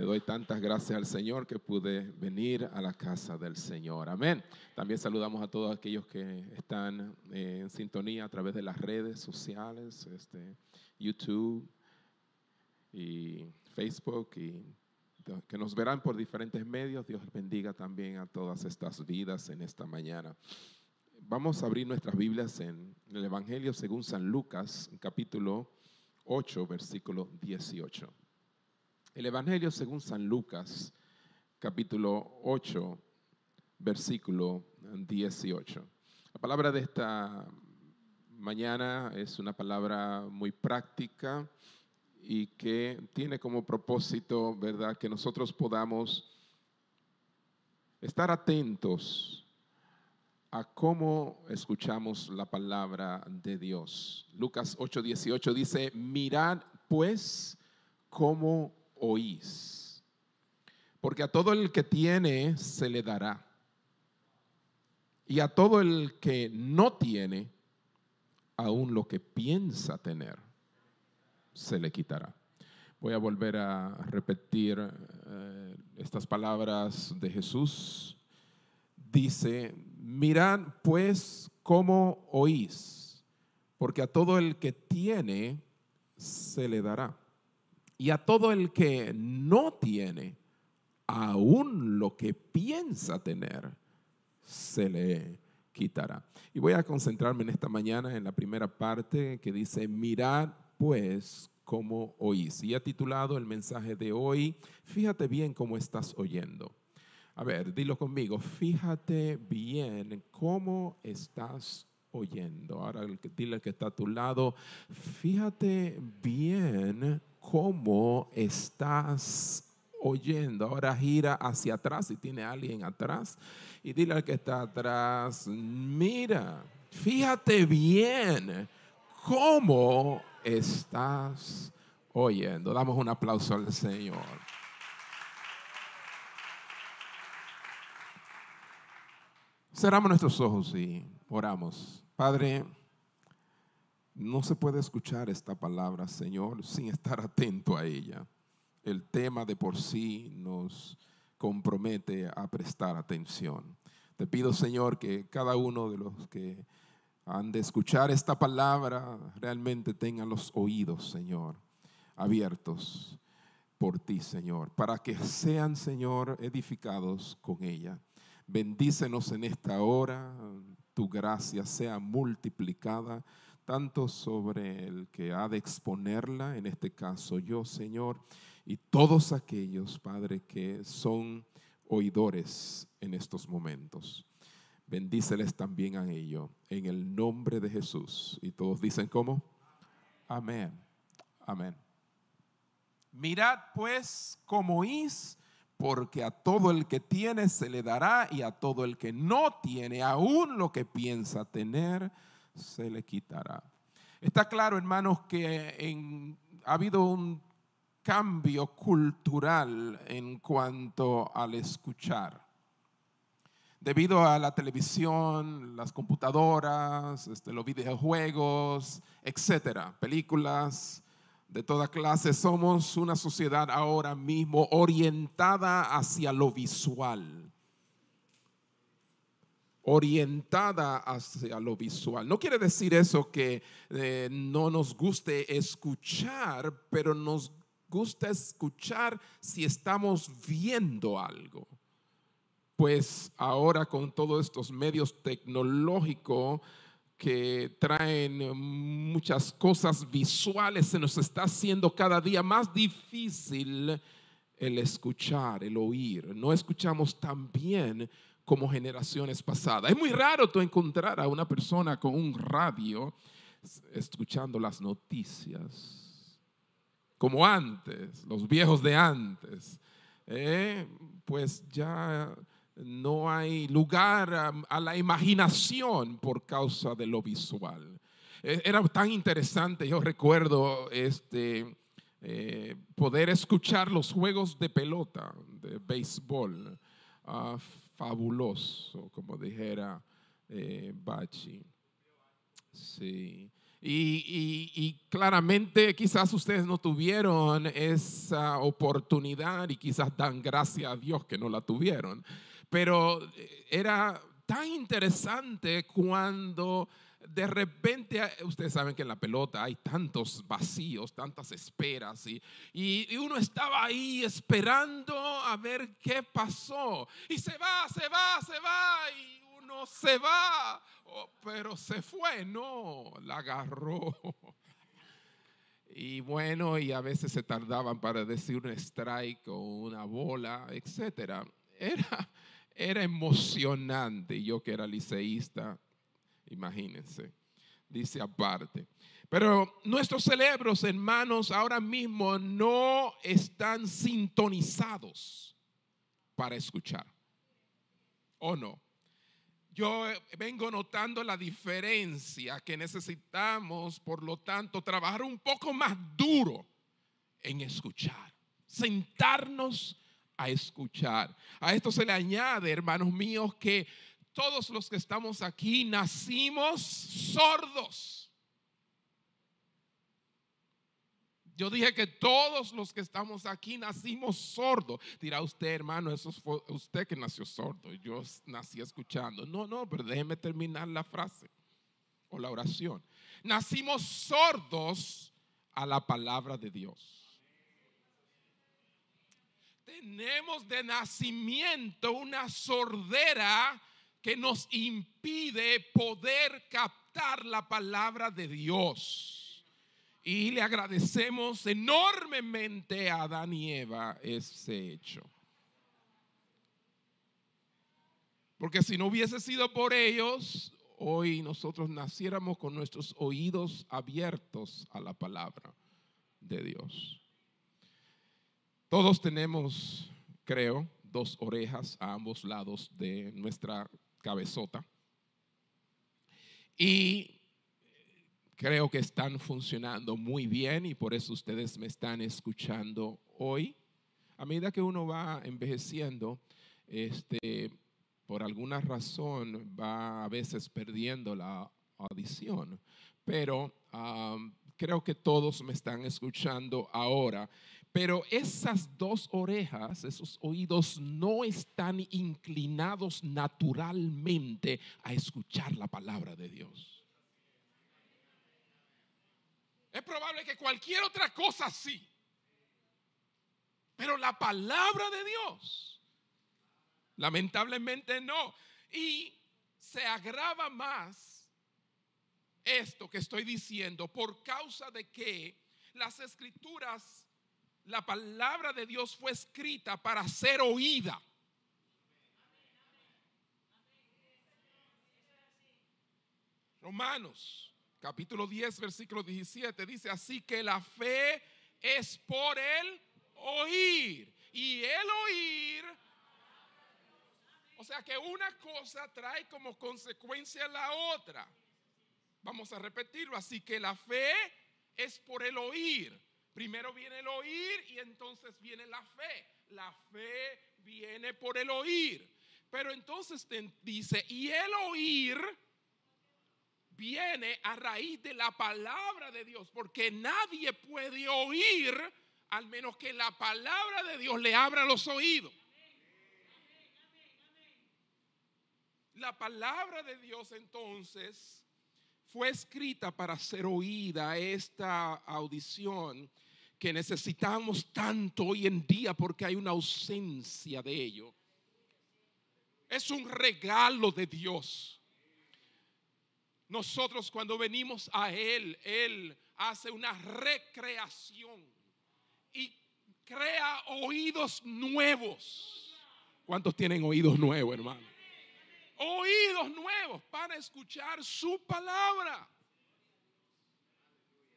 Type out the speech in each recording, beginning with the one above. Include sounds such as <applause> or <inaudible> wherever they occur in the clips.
Le doy tantas gracias al Señor que pude venir a la casa del Señor. Amén. También saludamos a todos aquellos que están eh, en sintonía a través de las redes sociales, este, YouTube y Facebook y que nos verán por diferentes medios. Dios bendiga también a todas estas vidas en esta mañana. Vamos a abrir nuestras Biblias en el Evangelio según San Lucas, capítulo 8, versículo 18. El Evangelio según San Lucas, capítulo 8, versículo 18. La palabra de esta mañana es una palabra muy práctica y que tiene como propósito, ¿verdad?, que nosotros podamos estar atentos a cómo escuchamos la palabra de Dios. Lucas 8:18 dice, mirad pues cómo oís, porque a todo el que tiene se le dará, y a todo el que no tiene, aún lo que piensa tener, se le quitará. Voy a volver a repetir eh, estas palabras de Jesús. Dice, mirad pues cómo oís, porque a todo el que tiene se le dará. Y a todo el que no tiene, aún lo que piensa tener, se le quitará. Y voy a concentrarme en esta mañana en la primera parte que dice, mirad pues cómo oís. Y ha titulado el mensaje de hoy, fíjate bien cómo estás oyendo. A ver, dilo conmigo, fíjate bien cómo estás oyendo. Ahora dile al que está a tu lado, fíjate bien cómo estás oyendo. Ahora gira hacia atrás si tiene alguien atrás y dile al que está atrás, mira, fíjate bien cómo estás oyendo. Damos un aplauso al Señor. Cerramos nuestros ojos y oramos. Padre, no se puede escuchar esta palabra, Señor, sin estar atento a ella. El tema de por sí nos compromete a prestar atención. Te pido, Señor, que cada uno de los que han de escuchar esta palabra realmente tengan los oídos, Señor, abiertos por ti, Señor, para que sean, Señor, edificados con ella. Bendícenos en esta hora, tu gracia sea multiplicada tanto sobre el que ha de exponerla, en este caso yo, Señor, y todos aquellos, Padre, que son oidores en estos momentos. Bendíceles también a ellos, en el nombre de Jesús. Y todos dicen, ¿cómo? Amén. Amén. Mirad pues cómo oís porque a todo el que tiene se le dará y a todo el que no tiene, aún lo que piensa tener, se le quitará. Está claro, hermanos, que ha habido un cambio cultural en cuanto al escuchar. Debido a la televisión, las computadoras, este, los videojuegos, etcétera, películas, de toda clase. Somos una sociedad ahora mismo orientada hacia lo visual. Orientada hacia lo visual. No quiere decir eso que eh, no nos guste escuchar, pero nos gusta escuchar si estamos viendo algo. Pues ahora con todos estos medios tecnológicos, que traen muchas cosas visuales, se nos está haciendo cada día más difícil el escuchar, el oír. No escuchamos tan bien como generaciones pasadas. Es muy raro tú encontrar a una persona con un radio escuchando las noticias, como antes, los viejos de antes. Eh, pues ya no hay lugar a, la imaginación por causa de lo visual. E, era tan interesante, yo recuerdo este, eh, poder escuchar los juegos de pelota, de béisbol, ah, fabuloso, como dijera eh, Bachi. Sí. Y, claramente quizás ustedes no tuvieron esa oportunidad y quizás dan gracias a Dios que no la tuvieron. Pero eh, era tan interesante cuando de repente, eh, ustedes saben que en la pelota hay tantos vacíos, tantas esperas, y, y- uno estaba ahí esperando a ver qué pasó. Y se va, se va, se va, y uno se va, Oh, pero se fue, no, la agarró. <laughs> Y bueno, y a veces se tardaban para decir un strike o una bola, etcétera. Era, era emocionante. Yo que era liceísta, imagínense, dice aparte. Pero nuestros cerebros, hermanos, ahora mismo no están sintonizados para escuchar. ¿O no? Yo vengo notando la diferencia que necesitamos, por lo tanto, trabajar un poco más duro en escuchar, sentarnos a escuchar. A esto se le añade, hermanos míos, que todos los que estamos aquí nacimos sordos. Yo dije que todos los que estamos aquí nacimos sordos. Dirá usted, hermano, eso fue usted que nació sordo. Yo nací escuchando. No, no, pero déjeme terminar la frase o la oración. Nacimos sordos a la palabra de Dios. Tenemos de nacimiento una sordera que nos impide poder captar la palabra de Dios. Y le agradecemos enormemente a Adán y Eva ese hecho. Porque si no hubiese sido por ellos, hoy nosotros naciéramos con nuestros oídos abiertos a la palabra de Dios. Todos tenemos, creo, dos orejas a ambos lados de nuestra cabezota. Y creo que están funcionando muy bien y por eso ustedes me están escuchando hoy. A medida que uno va envejeciendo, este, por alguna razón va a veces perdiendo la audición, pero um, creo que todos me están escuchando ahora. Pero esas dos orejas, esos oídos no están inclinados naturalmente a escuchar la palabra de Dios. Es probable que cualquier otra cosa sí. Pero la palabra de Dios, lamentablemente no. Y se agrava más esto que estoy diciendo por causa de que las escrituras, la palabra de Dios fue escrita para ser oída. Romanos capítulo 10, versículo 17 dice, así que la fe es por el oír y el oír. O sea que una cosa trae como consecuencia la otra. Vamos a repetirlo, así que la fe es por el oír. Primero viene el oír y entonces viene la fe. La fe viene por el oír. Pero entonces dice, y el oír viene a raíz de la palabra de Dios, porque nadie puede oír al menos que la palabra de Dios le abra los oídos. La palabra de Dios entonces fue escrita para ser oída, esta audición que necesitamos tanto hoy en día porque hay una ausencia de ello. Es un regalo de Dios. Nosotros cuando venimos a Él, Él hace una recreación y crea oídos nuevos. ¿Cuántos tienen oídos nuevos, hermano? Oídos nuevos para escuchar su palabra.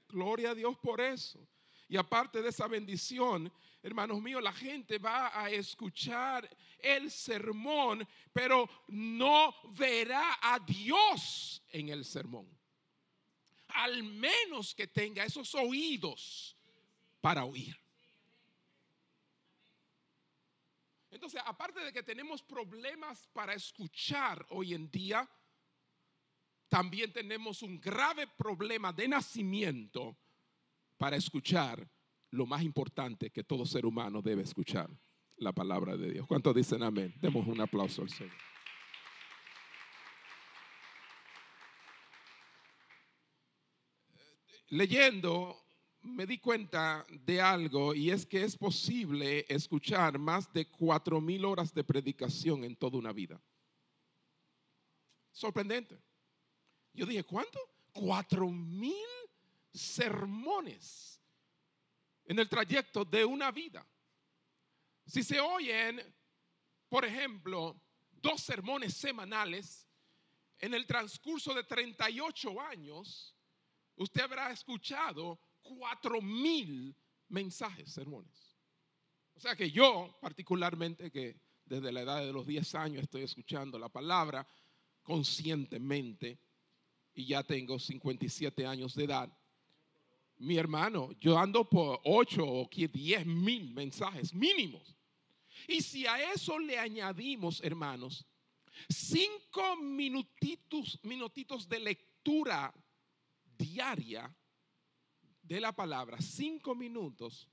Gloria a Dios por eso. Y aparte de esa bendición, hermanos míos, la gente va a escuchar el sermón, pero no verá a Dios en el sermón. Al menos que tenga esos oídos para oír. Entonces, aparte de que tenemos problemas para escuchar hoy en día, también tenemos un grave problema de nacimiento para escuchar lo más importante que todo ser humano debe escuchar, la palabra de Dios. ¿Cuántos dicen amén? Demos un aplauso al Señor. Leyendo, me di cuenta de algo y es que es posible escuchar más de cuatro mil horas de predicación en toda una vida. Sorprendente. Yo dije, ¿cuánto? Cuatro mil sermones en el trayecto de una vida. Si se oyen, por ejemplo, dos sermones semanales en el transcurso de 38 años, usted habrá escuchado cuatro mil mensajes, sermones. O sea que yo, particularmente, que desde la edad de los 10 años estoy escuchando la palabra conscientemente y ya tengo 57 años de edad, mi hermano, yo ando por 8 o 10 mil mensajes mínimos. Y si a eso le añadimos, hermanos, cinco minutitos, minutitos de lectura diaria de la palabra, cinco minutos,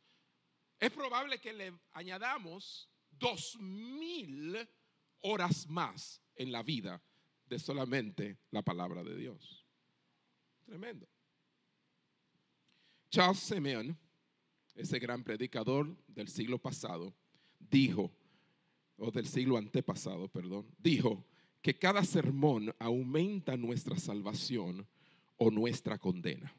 es probable que le añadamos dos mil horas más en la vida de solamente la palabra de Dios. Tremendo. Charles Simeon, ese gran predicador del siglo pasado, dijo, o del siglo antepasado, perdón, dijo que cada sermón aumenta nuestra salvación o nuestra condena.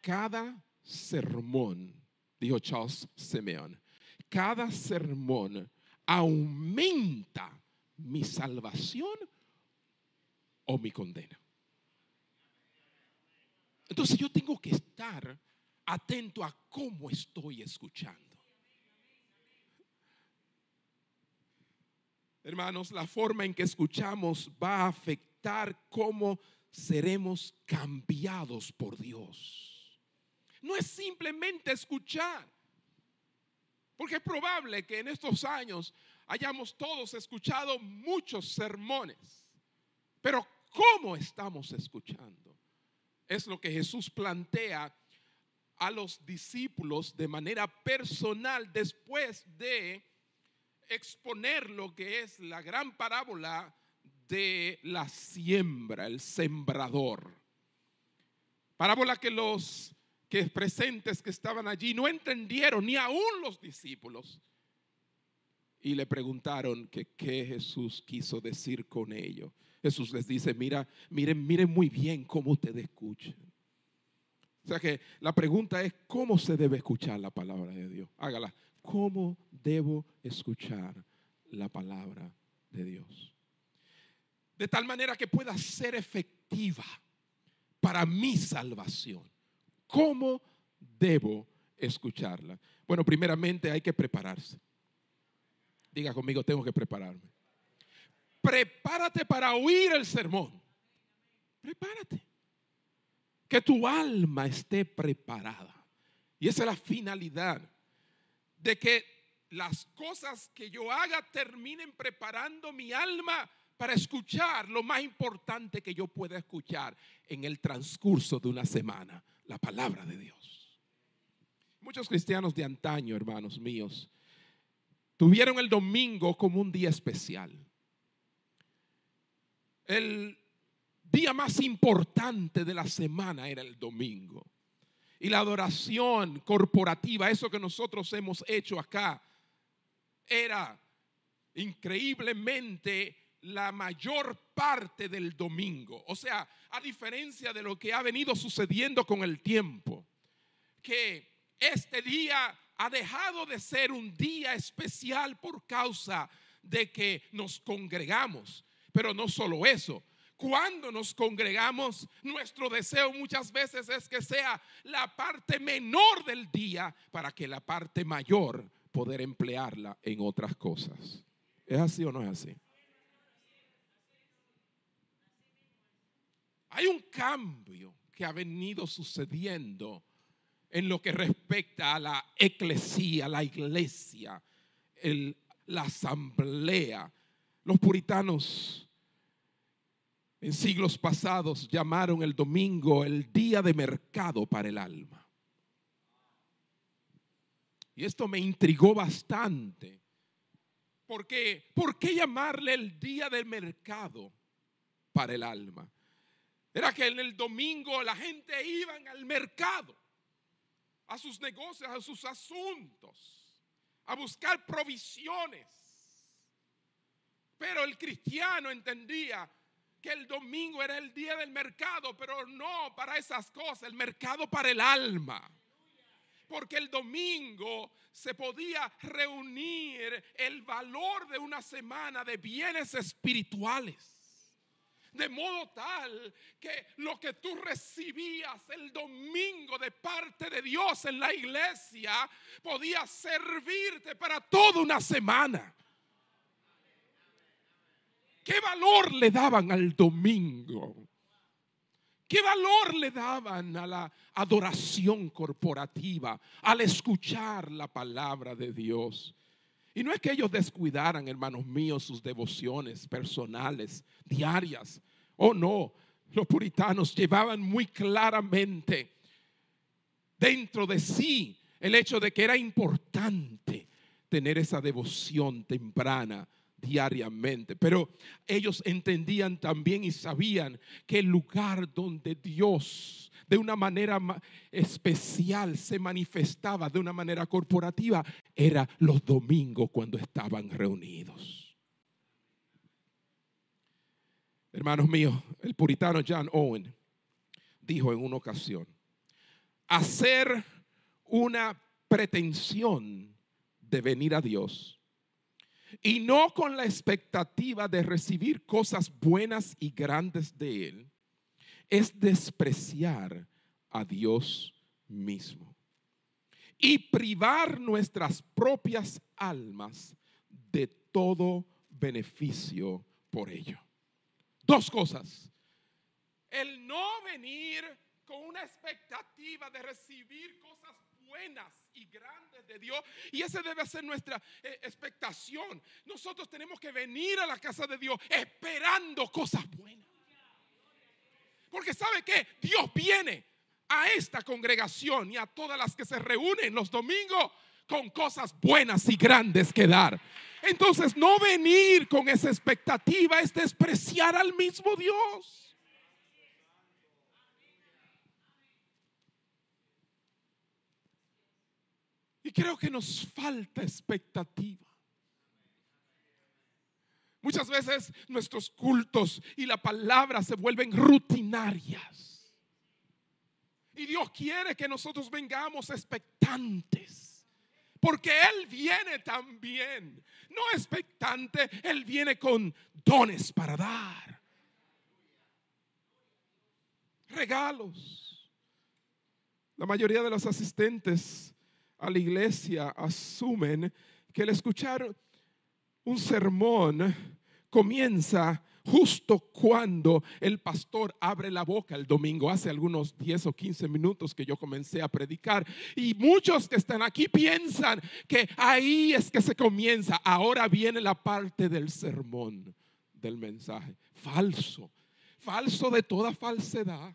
Cada sermón, dijo Charles Simeon, cada sermón aumenta mi salvación o mi condena. Entonces yo tengo que estar atento a cómo estoy escuchando. Hermanos, la forma en que escuchamos va a afectar cómo seremos cambiados por Dios. No es simplemente escuchar, porque es probable que en estos años hayamos todos escuchado muchos sermones, pero ¿cómo estamos escuchando? Es lo que Jesús plantea a los discípulos de manera personal después de exponer lo que es la gran parábola de la siembra, el sembrador. Parábola que los que presentes que estaban allí no entendieron, ni aún los discípulos. Y le preguntaron que qué Jesús quiso decir con ello. Jesús les dice, mira, miren, miren muy bien cómo ustedes escuchan. O sea que la pregunta es, ¿cómo se debe escuchar la palabra de Dios? Hágala. ¿Cómo debo escuchar la palabra de Dios? De tal manera que pueda ser efectiva para mi salvación. ¿Cómo debo escucharla? Bueno, primeramente hay que prepararse. Diga conmigo, tengo que prepararme prepárate para oír el sermón. Prepárate. Que tu alma esté preparada. Y esa es la finalidad de que las cosas que yo haga terminen preparando mi alma para escuchar lo más importante que yo pueda escuchar en el transcurso de una semana, la palabra de Dios. Muchos cristianos de antaño, hermanos míos, tuvieron el domingo como un día especial el día más importante de la semana era el domingo. Y la adoración corporativa, eso que nosotros hemos hecho acá, era increíblemente la mayor parte del domingo. O sea, a diferencia de lo que ha venido sucediendo con el tiempo, que este día ha dejado de ser un día especial por causa de que nos congregamos pero no solo eso. Cuando nos congregamos, nuestro deseo muchas veces es que sea la parte menor del día para que la parte mayor poder emplearla en otras cosas. ¿Es así o no es así? Hay un cambio que ha venido sucediendo en lo que respecta a la eclesía, la iglesia, la asamblea. Los puritanos En siglos pasados llamaron el domingo el día de mercado para el alma. Y esto me intrigó bastante. Porque, ¿por qué llamarle el día del mercado para el alma? Era que en el domingo la gente iba al mercado, a sus negocios, a sus asuntos, a buscar provisiones. Pero el cristiano entendía que el domingo era el día del mercado, pero no para esas cosas, el mercado para el alma. Porque el domingo se podía reunir el valor de una semana de bienes espirituales. De modo tal que lo que tú recibías el domingo de parte de Dios en la iglesia podía servirte para toda una semana. ¿Qué valor le daban al domingo? ¿Qué valor le daban a la adoración corporativa al escuchar la palabra de Dios? Y no es que ellos descuidaran, hermanos míos, sus devociones personales, diarias. Oh, no. Los puritanos llevaban muy claramente dentro de sí el hecho de que era importante tener esa devoción temprana diariamente. Pero ellos entendían también y sabían que el lugar donde Dios de una manera especial se manifestaba de una manera corporativa era los domingos cuando estaban reunidos. Hermanos míos, el puritano John Owen dijo en una ocasión, hacer una pretensión de venir a Dios y no con la expectativa de recibir cosas buenas y grandes de Él, es despreciar a Dios mismo y privar nuestras propias almas de todo beneficio por ello. Dos cosas. El no venir con una expectativa de recibir cosas buenas y grandes de Dios. Y esa debe ser nuestra eh, expectación. Nosotros tenemos que venir a la casa de Dios esperando cosas buenas. Porque sabe que Dios viene a esta congregación y a todas las que se reúnen los domingos con cosas buenas y grandes que dar. Entonces no venir con esa expectativa es despreciar al mismo Dios. Creo que nos falta expectativa. Muchas veces nuestros cultos y la palabra se vuelven rutinarias. Y Dios quiere que nosotros vengamos expectantes. Porque Él viene también. No expectante, Él viene con dones para dar. Regalos. La mayoría de los asistentes a la iglesia asumen que el escuchar un sermón comienza justo cuando el pastor abre la boca el domingo. Hace algunos 10 o 15 minutos que yo comencé a predicar. Y muchos que están aquí piensan que ahí es que se comienza. Ahora viene la parte del sermón, del mensaje. Falso. Falso de toda falsedad.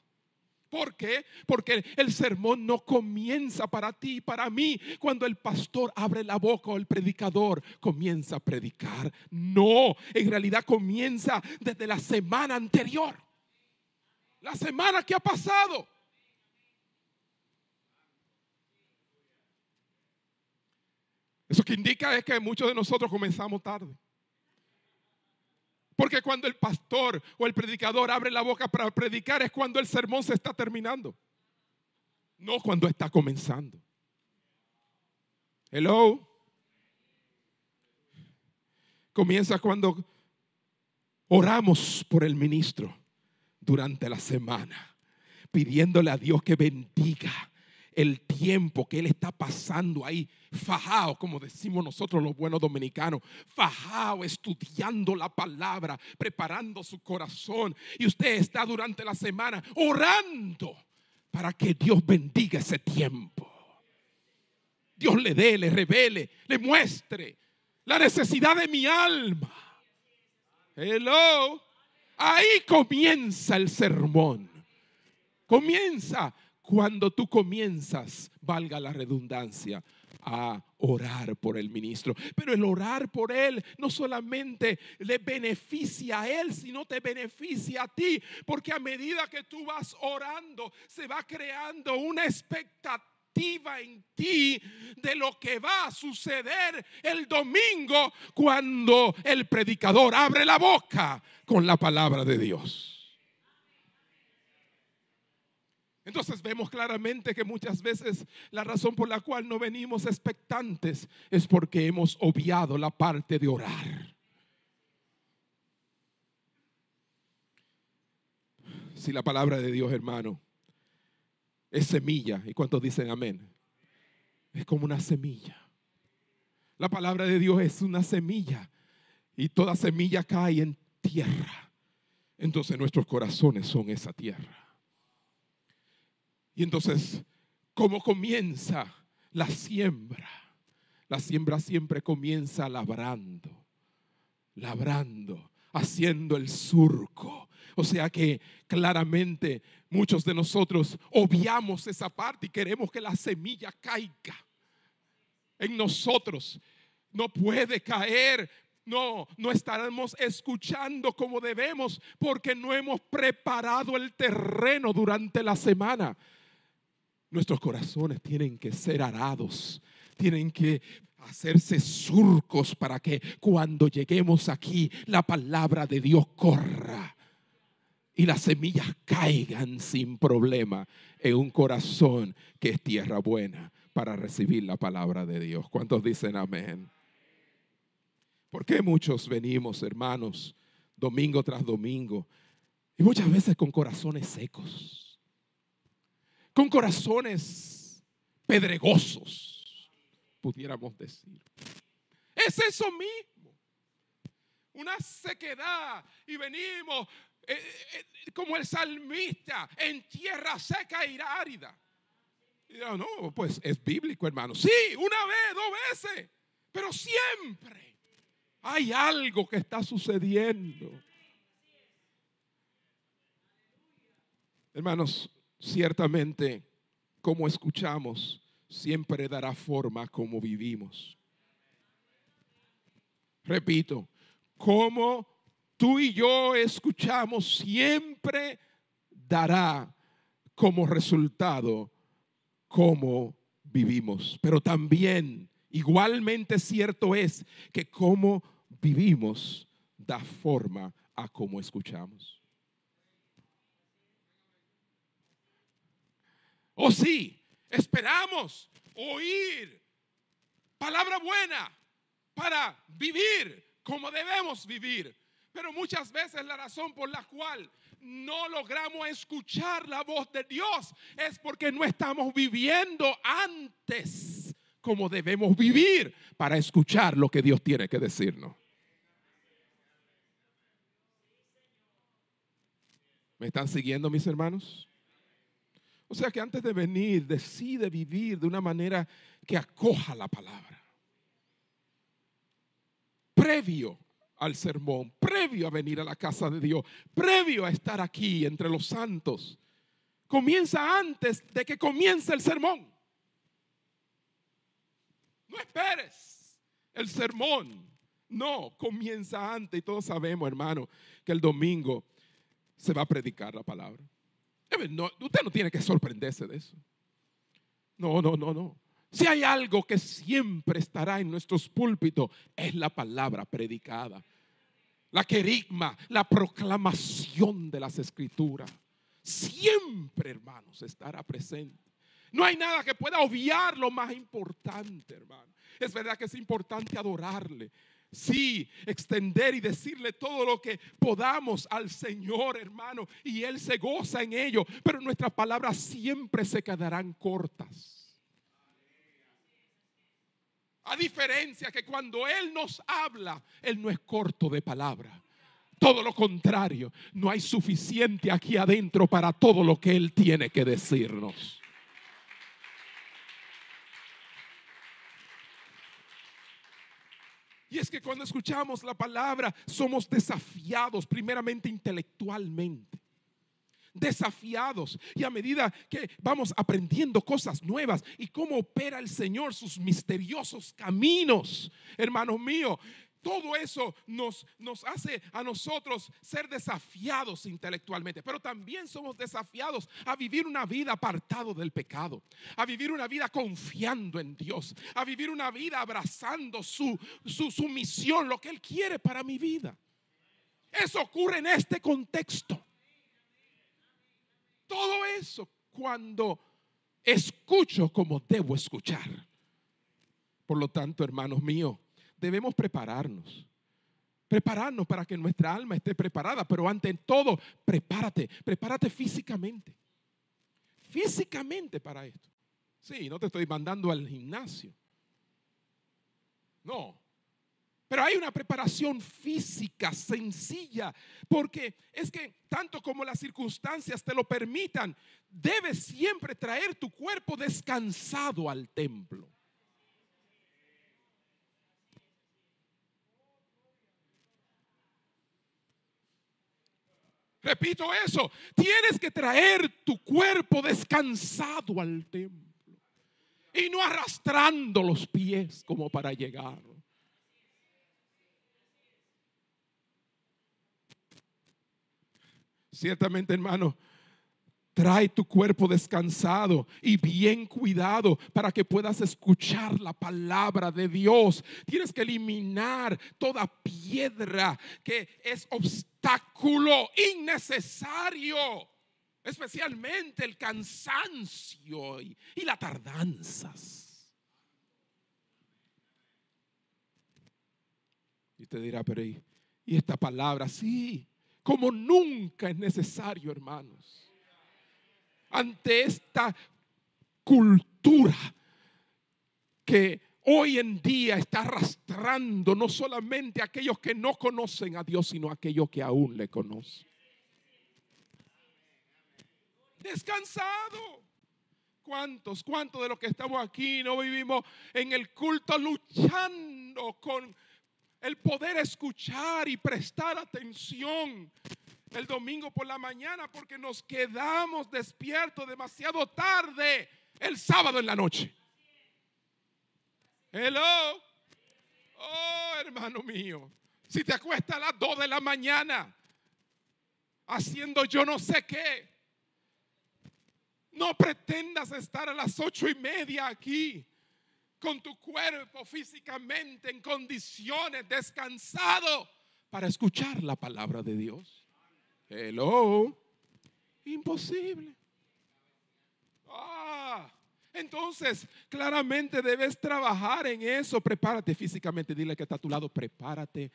¿Por qué? Porque el sermón no comienza para ti y para mí cuando el pastor abre la boca o el predicador comienza a predicar. No, en realidad comienza desde la semana anterior. La semana que ha pasado. Eso que indica es que muchos de nosotros comenzamos tarde. Porque cuando el pastor o el predicador abre la boca para predicar es cuando el sermón se está terminando. No cuando está comenzando. Hello. Comienza cuando oramos por el ministro durante la semana, pidiéndole a Dios que bendiga el tiempo que él está pasando ahí, fajado, como decimos nosotros los buenos dominicanos, fajado, estudiando la palabra, preparando su corazón. Y usted está durante la semana orando para que Dios bendiga ese tiempo. Dios le dé, le revele, le muestre la necesidad de mi alma. Hello. Ahí comienza el sermón. Comienza cuando tú comienzas, valga la redundancia, a orar por el ministro. Pero el orar por él no solamente le beneficia a él, sino te beneficia a ti, porque a medida que tú vas orando, se va creando una expectativa en ti de lo que va a suceder el domingo cuando el predicador abre la boca con la palabra de Dios. Entonces vemos claramente que muchas veces la razón por la cual no venimos expectantes es porque hemos obviado la parte de orar. Si la palabra de Dios, hermano, es semilla, ¿y cuántos dicen amén? Es como una semilla. La palabra de Dios es una semilla y toda semilla cae en tierra. Entonces nuestros corazones son esa tierra. Y entonces, ¿cómo comienza la siembra? La siembra siempre comienza labrando, labrando, haciendo el surco. O sea que claramente muchos de nosotros obviamos esa parte y queremos que la semilla caiga en nosotros. No puede caer no, no estaremos escuchando como debemos porque no hemos preparado el terreno durante la semana. Nuestros corazones tienen que ser arados, tienen que hacerse surcos para que cuando lleguemos aquí la palabra de Dios corra y las semillas caigan sin problema en un corazón que es tierra buena para recibir la palabra de Dios. ¿Cuántos dicen amén? ¿Por qué muchos venimos, hermanos, domingo tras domingo y muchas veces con corazones secos? Con corazones pedregosos, pudiéramos decir. Es eso mismo. Una sequedad y venimos eh, eh, como el salmista en tierra seca e árida. Y no, pues es bíblico, hermano. Sí, una vez, dos veces, pero siempre hay algo que está sucediendo. Hermanos, ciertamente como escuchamos siempre dará forma como vivimos. Repito, como tú y yo escuchamos siempre dará como resultado cómo vivimos. Pero también igualmente cierto es que como vivimos da forma a cómo escuchamos. Oh, sí, esperamos oír palabra buena para vivir como debemos vivir. Pero muchas veces la razón por la cual no logramos escuchar la voz de Dios es porque no estamos viviendo antes como debemos vivir para escuchar lo que Dios tiene que decirnos. ¿Me están siguiendo mis hermanos? O sea que antes de venir, decide vivir de una manera que acoja la palabra. Previo al sermón, previo a venir a la casa de Dios, previo a estar aquí entre los santos. Comienza antes de que comience el sermón. No esperes el sermón. No, comienza antes y todos sabemos, hermano, que el domingo se va a predicar la palabra usted no tiene que sorprenderse de eso. No, no, no, no. Si hay algo que siempre estará en nuestros púlpitos, es la palabra predicada. La querigma, la proclamación de las escrituras. Siempre, hermanos, estará presente. No hay nada que pueda obviar lo más importante, hermano. Es verdad que es importante adorarle, Sí, extender y decirle todo lo que podamos al Señor, hermano, y Él se goza en ello, pero nuestras palabras siempre se quedarán cortas. A diferencia que cuando Él nos habla, Él no es corto de palabra. Todo lo contrario, no hay suficiente aquí adentro para todo lo que Él tiene que decirnos. Y es que cuando escuchamos la palabra somos desafiados primeramente intelectualmente. Desafiados. Y a medida que vamos aprendiendo cosas nuevas y cómo opera el Señor sus misteriosos caminos, hermanos míos, todo eso nos, hace a nosotros ser desafiados intelectualmente, pero también somos desafiados a vivir una vida apartado del pecado, a vivir una vida confiando en Dios, a vivir una vida abrazando su, su, su misión, lo que Él quiere para mi vida. Eso ocurre en este contexto. Todo eso cuando escucho como debo escuchar. Por lo tanto, hermanos míos, debemos prepararnos. Prepararnos para que nuestra alma esté preparada, pero ante todo, prepárate, prepárate físicamente. Físicamente para esto. Sí, no te estoy mandando al gimnasio. No. Pero hay una preparación física sencilla, porque es que tanto como las circunstancias te lo permitan, debes siempre traer tu cuerpo descansado al templo. Repito eso, tienes que traer tu cuerpo descansado al templo y no arrastrando los pies como para llegar. Ciertamente, hermano, Trae tu cuerpo descansado y bien cuidado para que puedas escuchar la palabra de Dios. Tienes que eliminar toda piedra que es obstáculo innecesario, especialmente el cansancio y, las tardanzas. Y te dirá, pero ¿y, esta palabra? Sí, como nunca es necesario, hermanos ante esta cultura que hoy en día está arrastrando no solamente a aquellos que no conocen a Dios, sino a aquellos que aún le conocen. Descansado. ¿Cuántos, cuántos de los que estamos aquí no vivimos en el culto luchando con el poder escuchar y prestar atención el domingo por la mañana porque nos quedamos despiertos demasiado tarde el sábado en la noche. Hello. Oh, hermano mío. Si te acuestas a las 2 de la mañana haciendo yo no sé qué, no pretendas estar a las ocho y media aquí con tu cuerpo físicamente en condiciones descansado para escuchar la palabra de Dios. Hello. Imposible. Ah, entonces, claramente debes trabajar en eso. Prepárate físicamente. Dile que está a tu lado. Prepárate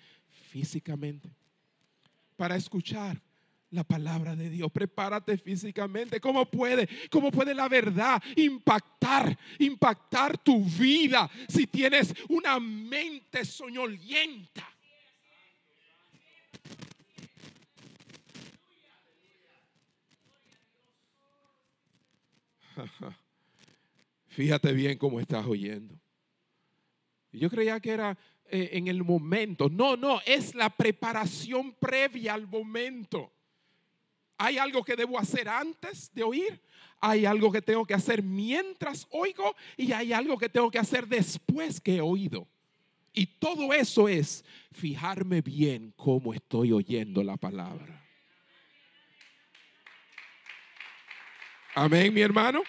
físicamente para escuchar la palabra de Dios. Prepárate físicamente. ¿Cómo puede? ¿Cómo puede la verdad impactar, impactar tu vida si tienes una mente soñolienta? <laughs> Fíjate bien cómo estás oyendo. Yo creía que era eh, en el momento. No, no, es la preparación previa al momento. Hay algo que debo hacer antes de oír, hay algo que tengo que hacer mientras oigo y hay algo que tengo que hacer después que he oído. Y todo eso es fijarme bien cómo estoy oyendo la palabra. Amén, mi hermano.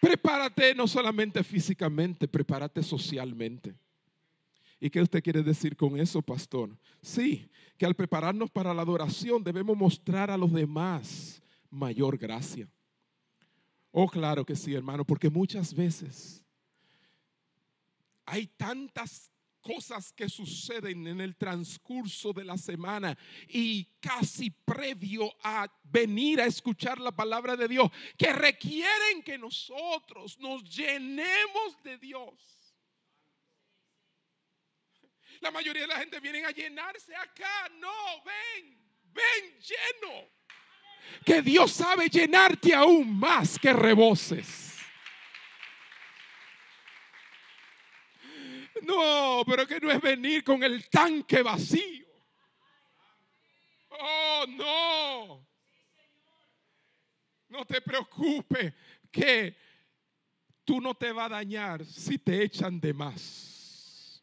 Prepárate no solamente físicamente, prepárate socialmente. ¿Y qué usted quiere decir con eso, pastor? Sí, que al prepararnos para la adoración debemos mostrar a los demás mayor gracia. Oh, claro que sí, hermano, porque muchas veces hay tantas cosas que suceden en el transcurso de la semana y casi previo a venir a escuchar la palabra de Dios, que requieren que nosotros nos llenemos de Dios. La mayoría de la gente viene a llenarse acá. No, ven, ven lleno. Que Dios sabe llenarte aún más que reboses. No, pero que no es venir con el tanque vacío. Oh, no. No te preocupes que tú no te va a dañar si te echan de más.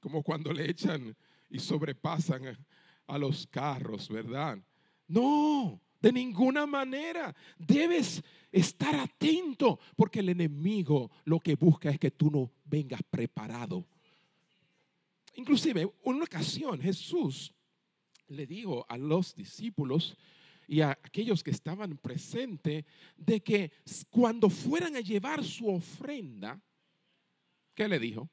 Como cuando le echan y sobrepasan a, los carros, ¿verdad? No, de ninguna manera. Debes estar atento porque el enemigo lo que busca es que tú no vengas preparado. Inclusive, una ocasión Jesús le dijo a los discípulos y a aquellos que estaban presentes de que cuando fueran a llevar su ofrenda, ¿qué le dijo?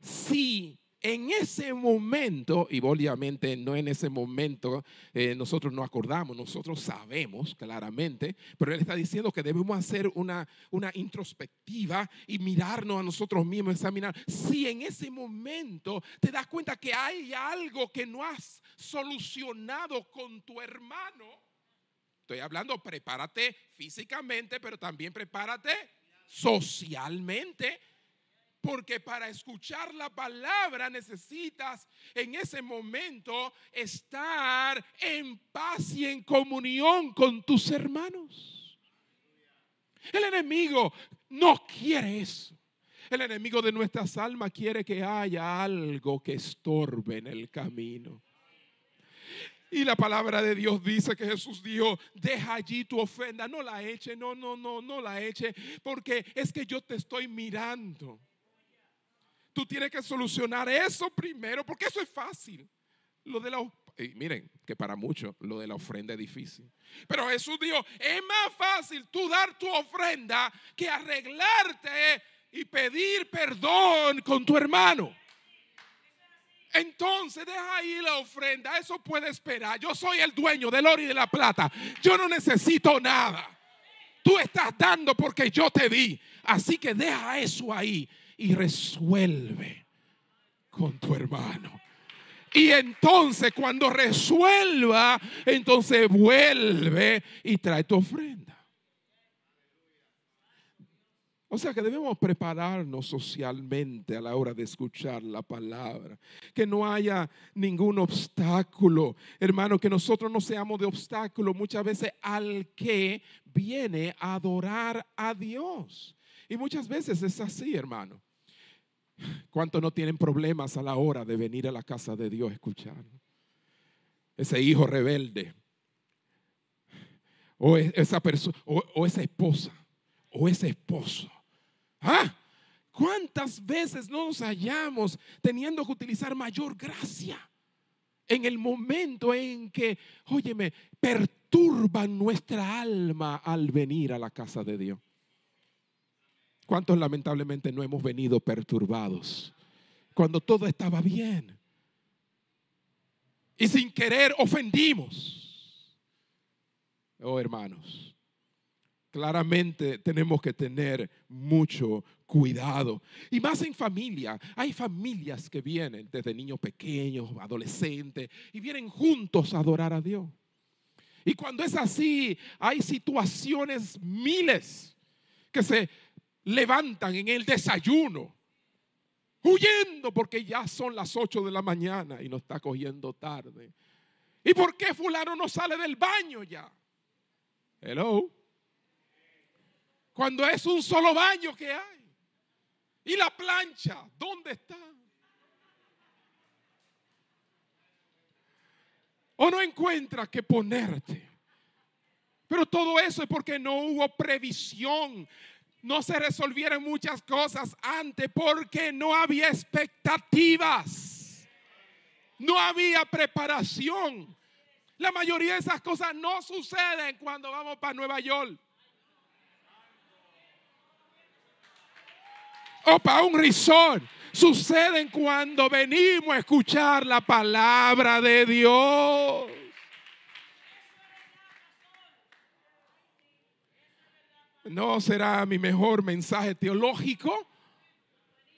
Si en ese momento, y obviamente no en ese momento, eh, nosotros no acordamos, nosotros sabemos claramente, pero él está diciendo que debemos hacer una, una introspectiva y mirarnos a nosotros mismos, examinar. Si en ese momento te das cuenta que hay algo que no has solucionado con tu hermano, estoy hablando, prepárate físicamente, pero también prepárate socialmente porque para escuchar la palabra necesitas en ese momento estar en paz y en comunión con tus hermanos. El enemigo no quiere eso. El enemigo de nuestras almas quiere que haya algo que estorbe en el camino. Y la palabra de Dios dice que Jesús dijo, deja allí tu ofrenda, no la eche, no, no, no, no la eche, porque es que yo te estoy mirando. Tú tienes que solucionar eso primero, porque eso es fácil. Lo de la miren, que para muchos lo de la ofrenda es difícil. Pero Jesús dijo, es más fácil tú dar tu ofrenda que arreglarte y pedir perdón con tu hermano. Entonces deja ahí la ofrenda, eso puede esperar. Yo soy el dueño del oro y de la plata. Yo no necesito nada. Tú estás dando porque yo te di. Así que deja eso ahí y resuelve con tu hermano. Y entonces cuando resuelva, entonces vuelve y trae tu ofrenda. O sea que debemos prepararnos socialmente a la hora de escuchar la palabra. Que no haya ningún obstáculo. Hermano, que nosotros no seamos de obstáculo muchas veces al que viene a adorar a Dios. Y muchas veces es así, hermano. ¿Cuántos no tienen problemas a la hora de venir a la casa de Dios a escuchar? Ese hijo rebelde, o esa persona, o, esa esposa, o ese esposo. ¿Ah? ¿Cuántas veces no nos hallamos teniendo que utilizar mayor gracia en el momento en que, óyeme, perturban nuestra alma al venir a la casa de Dios? ¿Cuántos lamentablemente no hemos venido perturbados cuando todo estaba bien? Y sin querer ofendimos. Oh hermanos, claramente tenemos que tener mucho cuidado. Y más en familia. Hay familias que vienen desde niños pequeños, adolescentes, y vienen juntos a adorar a Dios. Y cuando es así, hay situaciones miles que se levantan en el desayuno, huyendo porque ya son las 8 de la mañana y nos está cogiendo tarde. ¿Y por qué fulano no sale del baño ya? Hello. Cuando es un solo baño que hay. ¿Y la plancha? ¿Dónde está? O no encuentras que ponerte. Pero todo eso es porque no hubo previsión no se resolvieron muchas cosas antes porque no había expectativas. No había preparación. La mayoría de esas cosas no suceden cuando vamos para Nueva York. O para un resort. Suceden cuando venimos a escuchar la palabra de Dios. No será mi mejor mensaje teológico,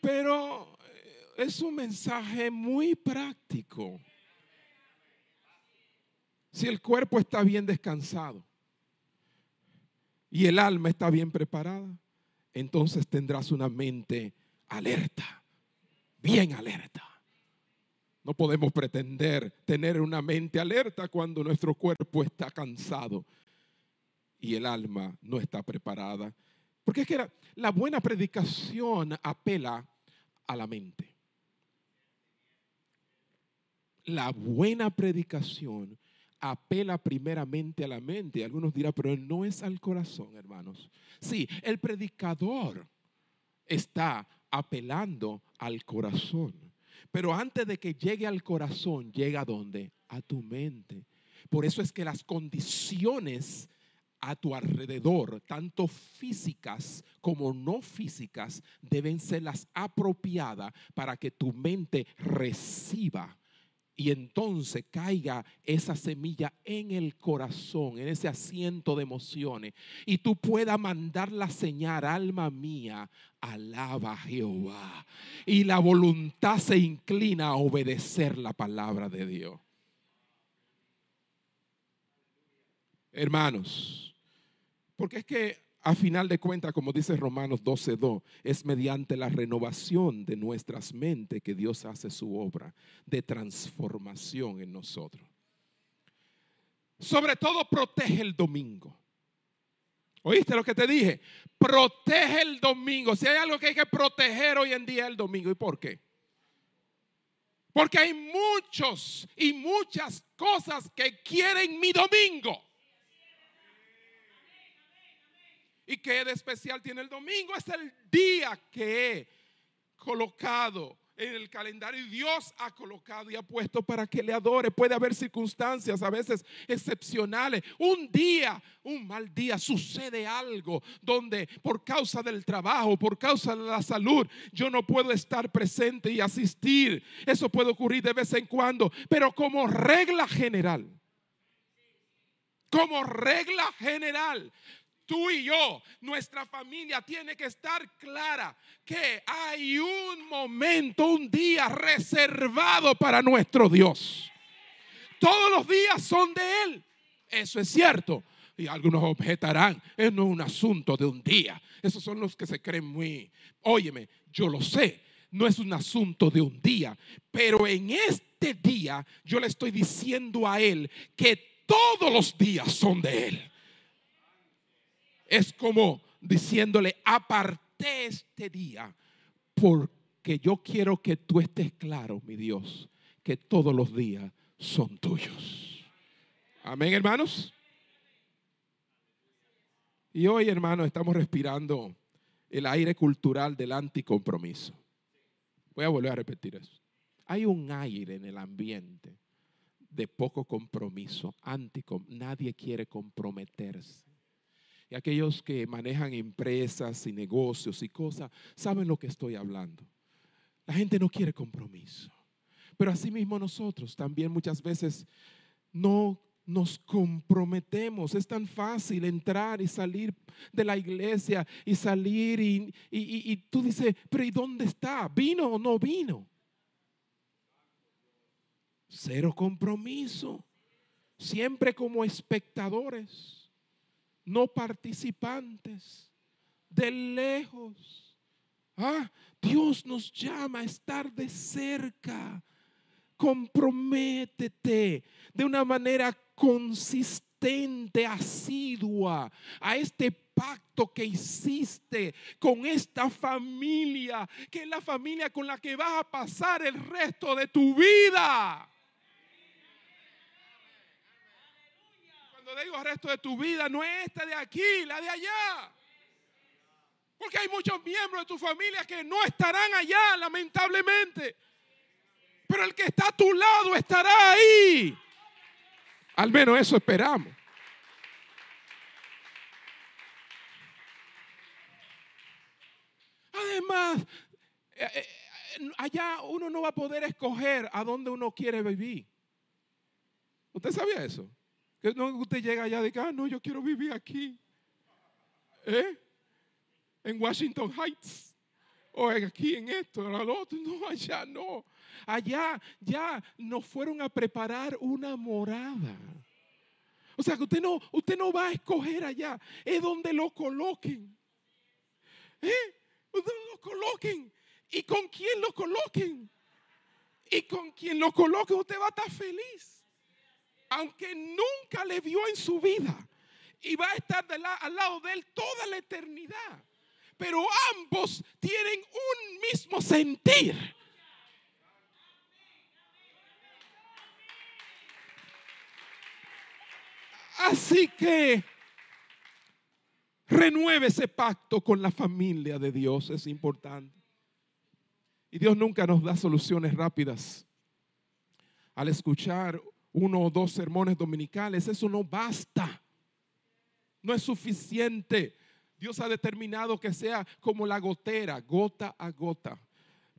pero es un mensaje muy práctico. Si el cuerpo está bien descansado y el alma está bien preparada, entonces tendrás una mente alerta, bien alerta. No podemos pretender tener una mente alerta cuando nuestro cuerpo está cansado y el alma no está preparada. Porque es que la, buena predicación apela a la mente. La buena predicación apela primeramente a la mente. Algunos dirán, pero no es al corazón, hermanos. Sí, el predicador está apelando al corazón. Pero antes de que llegue al corazón, llega a dónde? A tu mente. Por eso es que las condiciones a tu alrededor, tanto físicas como no físicas, deben ser las apropiadas para que tu mente reciba y entonces caiga esa semilla en el corazón, en ese asiento de emociones, y tú puedas mandar la señal, alma mía, alaba a Jehová. Y la voluntad se inclina a obedecer la palabra de Dios. Hermanos, porque es que a final de cuentas, como dice Romanos 12.2, es mediante la renovación de nuestras mentes que Dios hace su obra de transformación en nosotros. Sobre todo protege el domingo. ¿Oíste lo que te dije? Protege el domingo. Si hay algo que hay que proteger hoy en día es el domingo. ¿Y por qué? Porque hay muchos y muchas cosas que quieren mi domingo. ¿Y qué de especial tiene el domingo? Es el día que he colocado en el calendario y Dios ha colocado y ha puesto para que le adore. Puede haber circunstancias a veces excepcionales. Un día, un mal día, sucede algo donde por causa del trabajo, por causa de la salud, yo no puedo estar presente y asistir. Eso puede ocurrir de vez en cuando, pero como regla general. Como regla general, tú y yo, nuestra familia tiene que estar clara que hay un momento, un día reservado para nuestro Dios. Todos los días son de Él. Eso es cierto. Y algunos objetarán, es no un asunto de un día. Esos son los que se creen muy, óyeme, yo lo sé, no es un asunto de un día, pero en este día yo le estoy diciendo a Él que todos los días son de Él es como diciéndole, aparté este día porque yo quiero que tú estés claro, mi Dios, que todos los días son tuyos. Amén, hermanos. Y hoy, hermanos, estamos respirando el aire cultural del anticompromiso. Voy a volver a repetir eso. Hay un aire en el ambiente de poco compromiso, anticom nadie quiere comprometerse. Y aquellos que manejan empresas y negocios y cosas, saben lo que estoy hablando. La gente no quiere compromiso. Pero asimismo nosotros también muchas veces no nos comprometemos. Es tan fácil entrar y salir de la iglesia y salir y, y, tú dices, pero ¿y dónde está? ¿Vino o no vino? Cero compromiso. Siempre como espectadores no participantes, de lejos. Ah, Dios nos llama a estar de cerca. Comprométete de una manera consistente, asidua a este pacto que hiciste con esta familia, que es la familia con la que vas a pasar el resto de tu vida. Cuando digo resto de tu vida, no es esta de aquí, la de allá. Porque hay muchos miembros de tu familia que no estarán allá, lamentablemente. Pero el que está a tu lado estará ahí. Al menos eso esperamos. Además, eh, eh, allá uno no va a poder escoger a dónde uno quiere vivir. ¿Usted sabía eso? No usted llega allá de que, ah, no, yo quiero vivir aquí. ¿Eh? En Washington Heights. O aquí en esto, en otro. No, allá no. Allá ya nos fueron a preparar una morada. O sea que usted no, usted no va a escoger allá. Es donde lo coloquen. ¿Eh? Donde lo coloquen. y con quien lo coloquen. Y con quien lo coloquen usted va a estar feliz. Aunque nunca le vio en su vida. Y va a estar al lado de él toda la eternidad. Pero ambos tienen un mismo sentir. Así que renueve ese pacto con la familia de Dios, es importante. Y Dios nunca nos da soluciones rápidas. Al escuchar uno o dos sermones dominicales, eso no basta. No es suficiente. Dios ha determinado que sea como la gotera, gota a gota,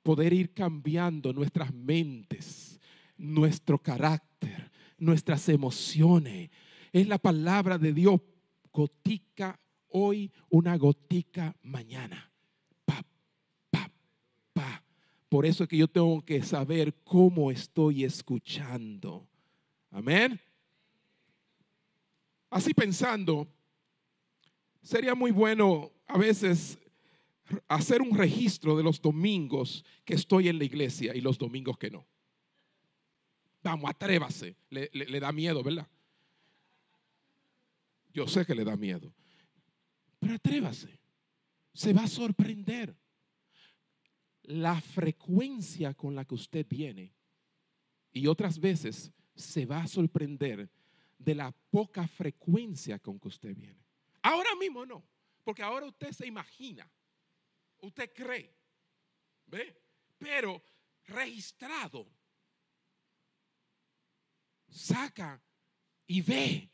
poder ir cambiando nuestras mentes, nuestro carácter, nuestras emociones. Es la palabra de Dios, gotica hoy, una gotica mañana. Por eso es que yo tengo que saber cómo estoy escuchando. Amén. Así pensando, sería muy bueno a veces hacer un registro de los domingos que estoy en la iglesia y los domingos que no. Vamos, atrévase. Le, le da miedo, ¿verdad? Yo sé que le da miedo. Pero atrévase. Se va a sorprender la frecuencia con la que usted viene y otras veces se va a sorprender de la poca frecuencia con que usted viene. Ahora mismo no, porque ahora usted se imagina, usted cree, ¿ve? Pero registrado, saca y ve,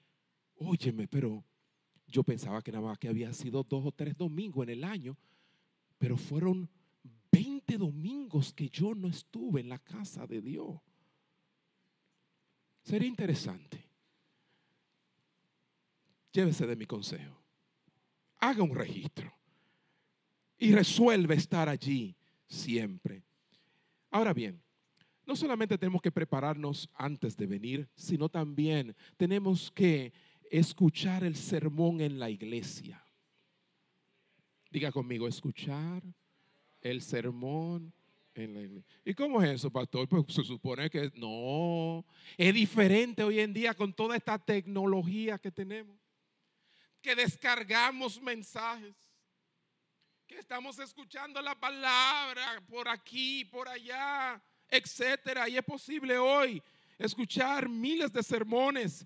óyeme, pero yo pensaba que nada más que había sido dos o tres domingos en el año, pero fueron 20 domingos que yo no estuve en la casa de Dios. Sería interesante. Llévese de mi consejo. Haga un registro y resuelve estar allí siempre. Ahora bien, no solamente tenemos que prepararnos antes de venir, sino también tenemos que escuchar el sermón en la iglesia. Diga conmigo, escuchar el sermón ¿Y cómo es eso, pastor? Pues se supone que no, es diferente hoy en día con toda esta tecnología que tenemos, que descargamos mensajes, que estamos escuchando la palabra por aquí, por allá, etcétera. Y es posible hoy escuchar miles de sermones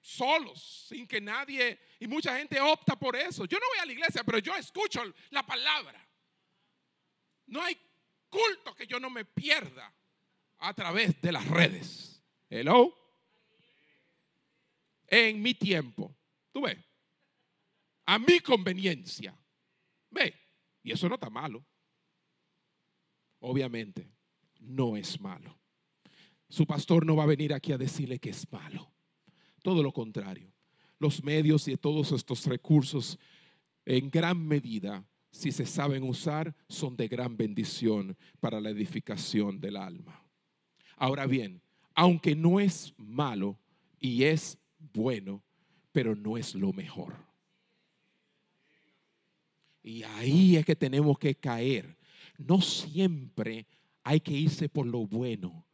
solos, sin que nadie, y mucha gente opta por eso. Yo no voy a la iglesia, pero yo escucho la palabra. No hay culto que yo no me pierda a través de las redes. Hello. En mi tiempo. Tú ves. A mi conveniencia. Ve. Y eso no está malo. Obviamente, no es malo. Su pastor no va a venir aquí a decirle que es malo. Todo lo contrario. Los medios y todos estos recursos en gran medida, si se saben usar, son de gran bendición para la edificación del alma. Ahora bien, aunque no es malo y es bueno, pero no es lo mejor. Y ahí es que tenemos que caer. No siempre hay que irse por lo bueno.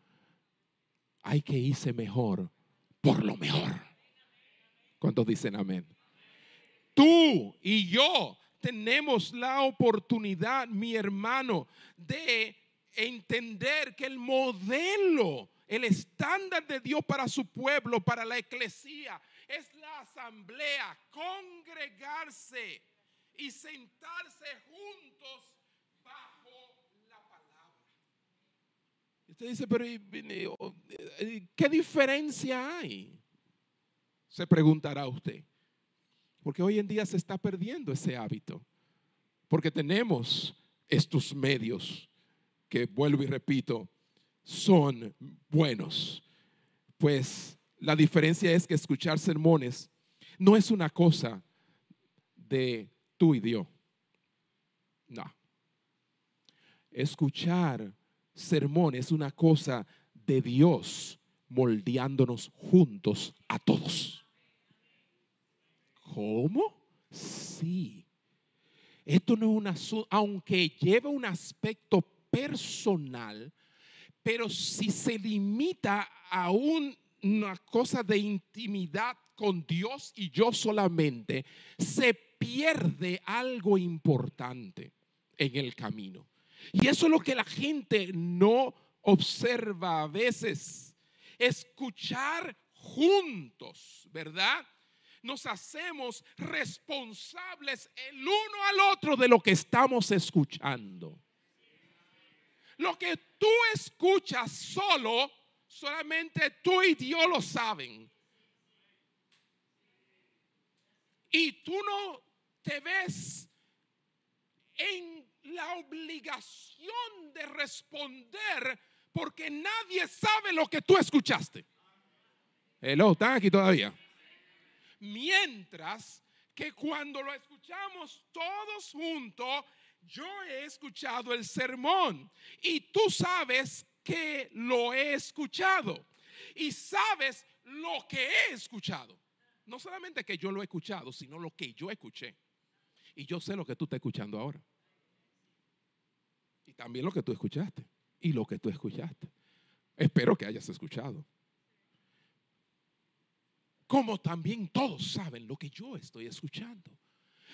Hay que irse mejor por lo mejor. ¿Cuántos dicen amén? Tú y yo tenemos la oportunidad, mi hermano, de entender que el modelo, el estándar de Dios para su pueblo, para la eclesía, es la asamblea, congregarse y sentarse juntos Usted dice, pero ¿qué diferencia hay? Se preguntará usted. Porque hoy en día se está perdiendo ese hábito. Porque tenemos estos medios que, vuelvo y repito, son buenos. Pues la diferencia es que escuchar sermones no es una cosa de tú y Dios. No. Escuchar sermón es una cosa de Dios moldeándonos juntos a todos. ¿Cómo? Sí. esto no es un asunto, aunque lleva un aspecto personal, pero si se limita a una cosa de intimidad con Dios y yo solamente, se pierde algo importante en el camino. Y eso es lo que la gente no observa a veces. Escuchar juntos, ¿verdad? Nos hacemos responsables el uno al otro de lo que estamos escuchando. Lo que tú escuchas solo, solamente tú y Dios lo saben. Y tú no te ves en la obligación de responder porque nadie sabe lo que tú escuchaste. Hello, ¿están aquí todavía? Mientras que cuando lo escuchamos todos juntos, yo he escuchado el sermón y tú sabes que lo he escuchado y sabes lo que he escuchado. No solamente que yo lo he escuchado, sino lo que yo escuché. Y yo sé lo que tú estás escuchando ahora. Y también lo que tú escuchaste. Y lo que tú escuchaste. Espero que hayas escuchado. Como también todos saben lo que yo estoy escuchando.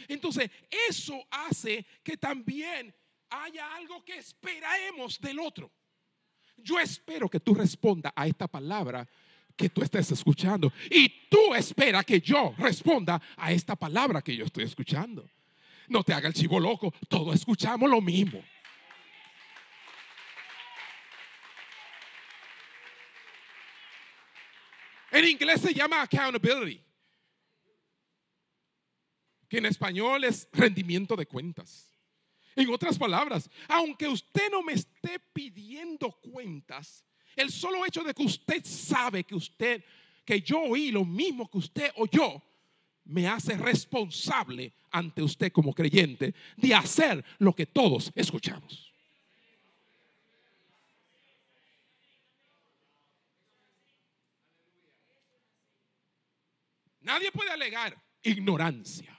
Entonces, eso hace que también haya algo que esperemos del otro. Yo espero que tú respondas a esta palabra que tú estés escuchando. Y tú espera que yo responda a esta palabra que yo estoy escuchando. No te haga el chivo loco, todos escuchamos lo mismo. En inglés se llama accountability, que en español es rendimiento de cuentas. En otras palabras, aunque usted no me esté pidiendo cuentas, el solo hecho de que usted sabe que usted, que yo oí lo mismo que usted oyó, me hace responsable ante usted como creyente de hacer lo que todos escuchamos. Nadie puede alegar ignorancia.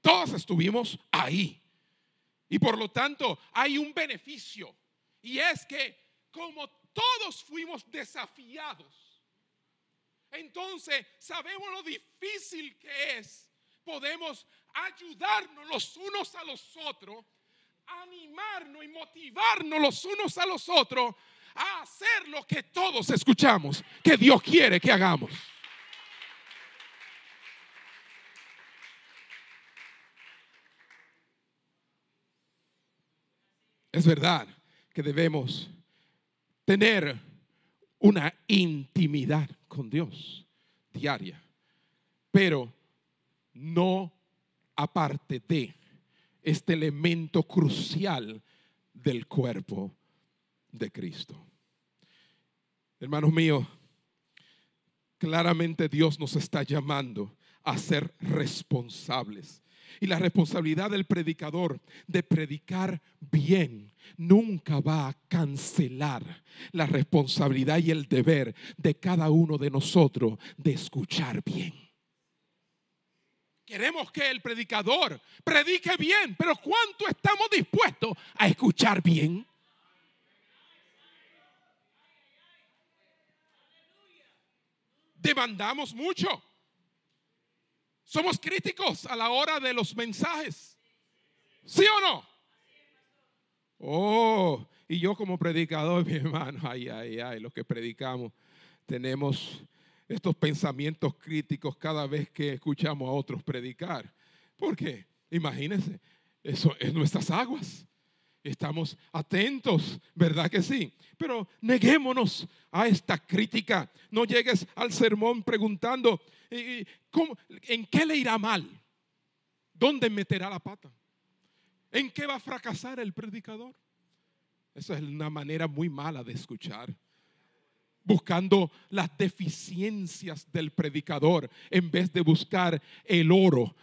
Todos estuvimos ahí. Y por lo tanto hay un beneficio. Y es que como todos fuimos desafiados, entonces sabemos lo difícil que es. Podemos ayudarnos los unos a los otros, animarnos y motivarnos los unos a los otros a hacer lo que todos escuchamos que Dios quiere que hagamos. Es verdad que debemos tener una intimidad con Dios diaria, pero no aparte de este elemento crucial del cuerpo de Cristo. Hermanos míos, claramente Dios nos está llamando a ser responsables y la responsabilidad del predicador de predicar bien nunca va a cancelar la responsabilidad y el deber de cada uno de nosotros de escuchar bien. Queremos que el predicador predique bien, pero ¿cuánto estamos dispuestos a escuchar bien? Demandamos mucho. Somos críticos a la hora de los mensajes. ¿Sí o no? Oh, y yo como predicador, <laughs> mi hermano, ay, ay, ay, los que predicamos, tenemos estos pensamientos críticos cada vez que escuchamos a otros predicar. Porque, imagínense, eso es nuestras aguas. Estamos atentos, ¿verdad que sí? Pero neguémonos a esta crítica. No llegues al sermón preguntando, ¿en qué le irá mal? ¿Dónde meterá la pata? ¿En qué va a fracasar el predicador? Esa es una manera muy mala de escuchar. Buscando las deficiencias del predicador en vez de buscar el oro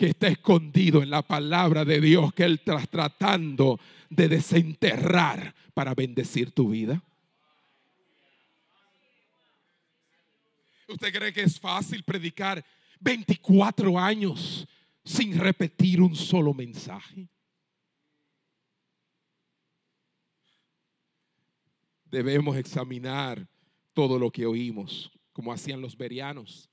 que está escondido en la palabra de Dios que Él está tratando de desenterrar para bendecir tu vida. ¿Usted cree que es fácil predicar 24 años sin repetir un solo mensaje. Debemos examinar todo lo que oímos, como hacían los berianos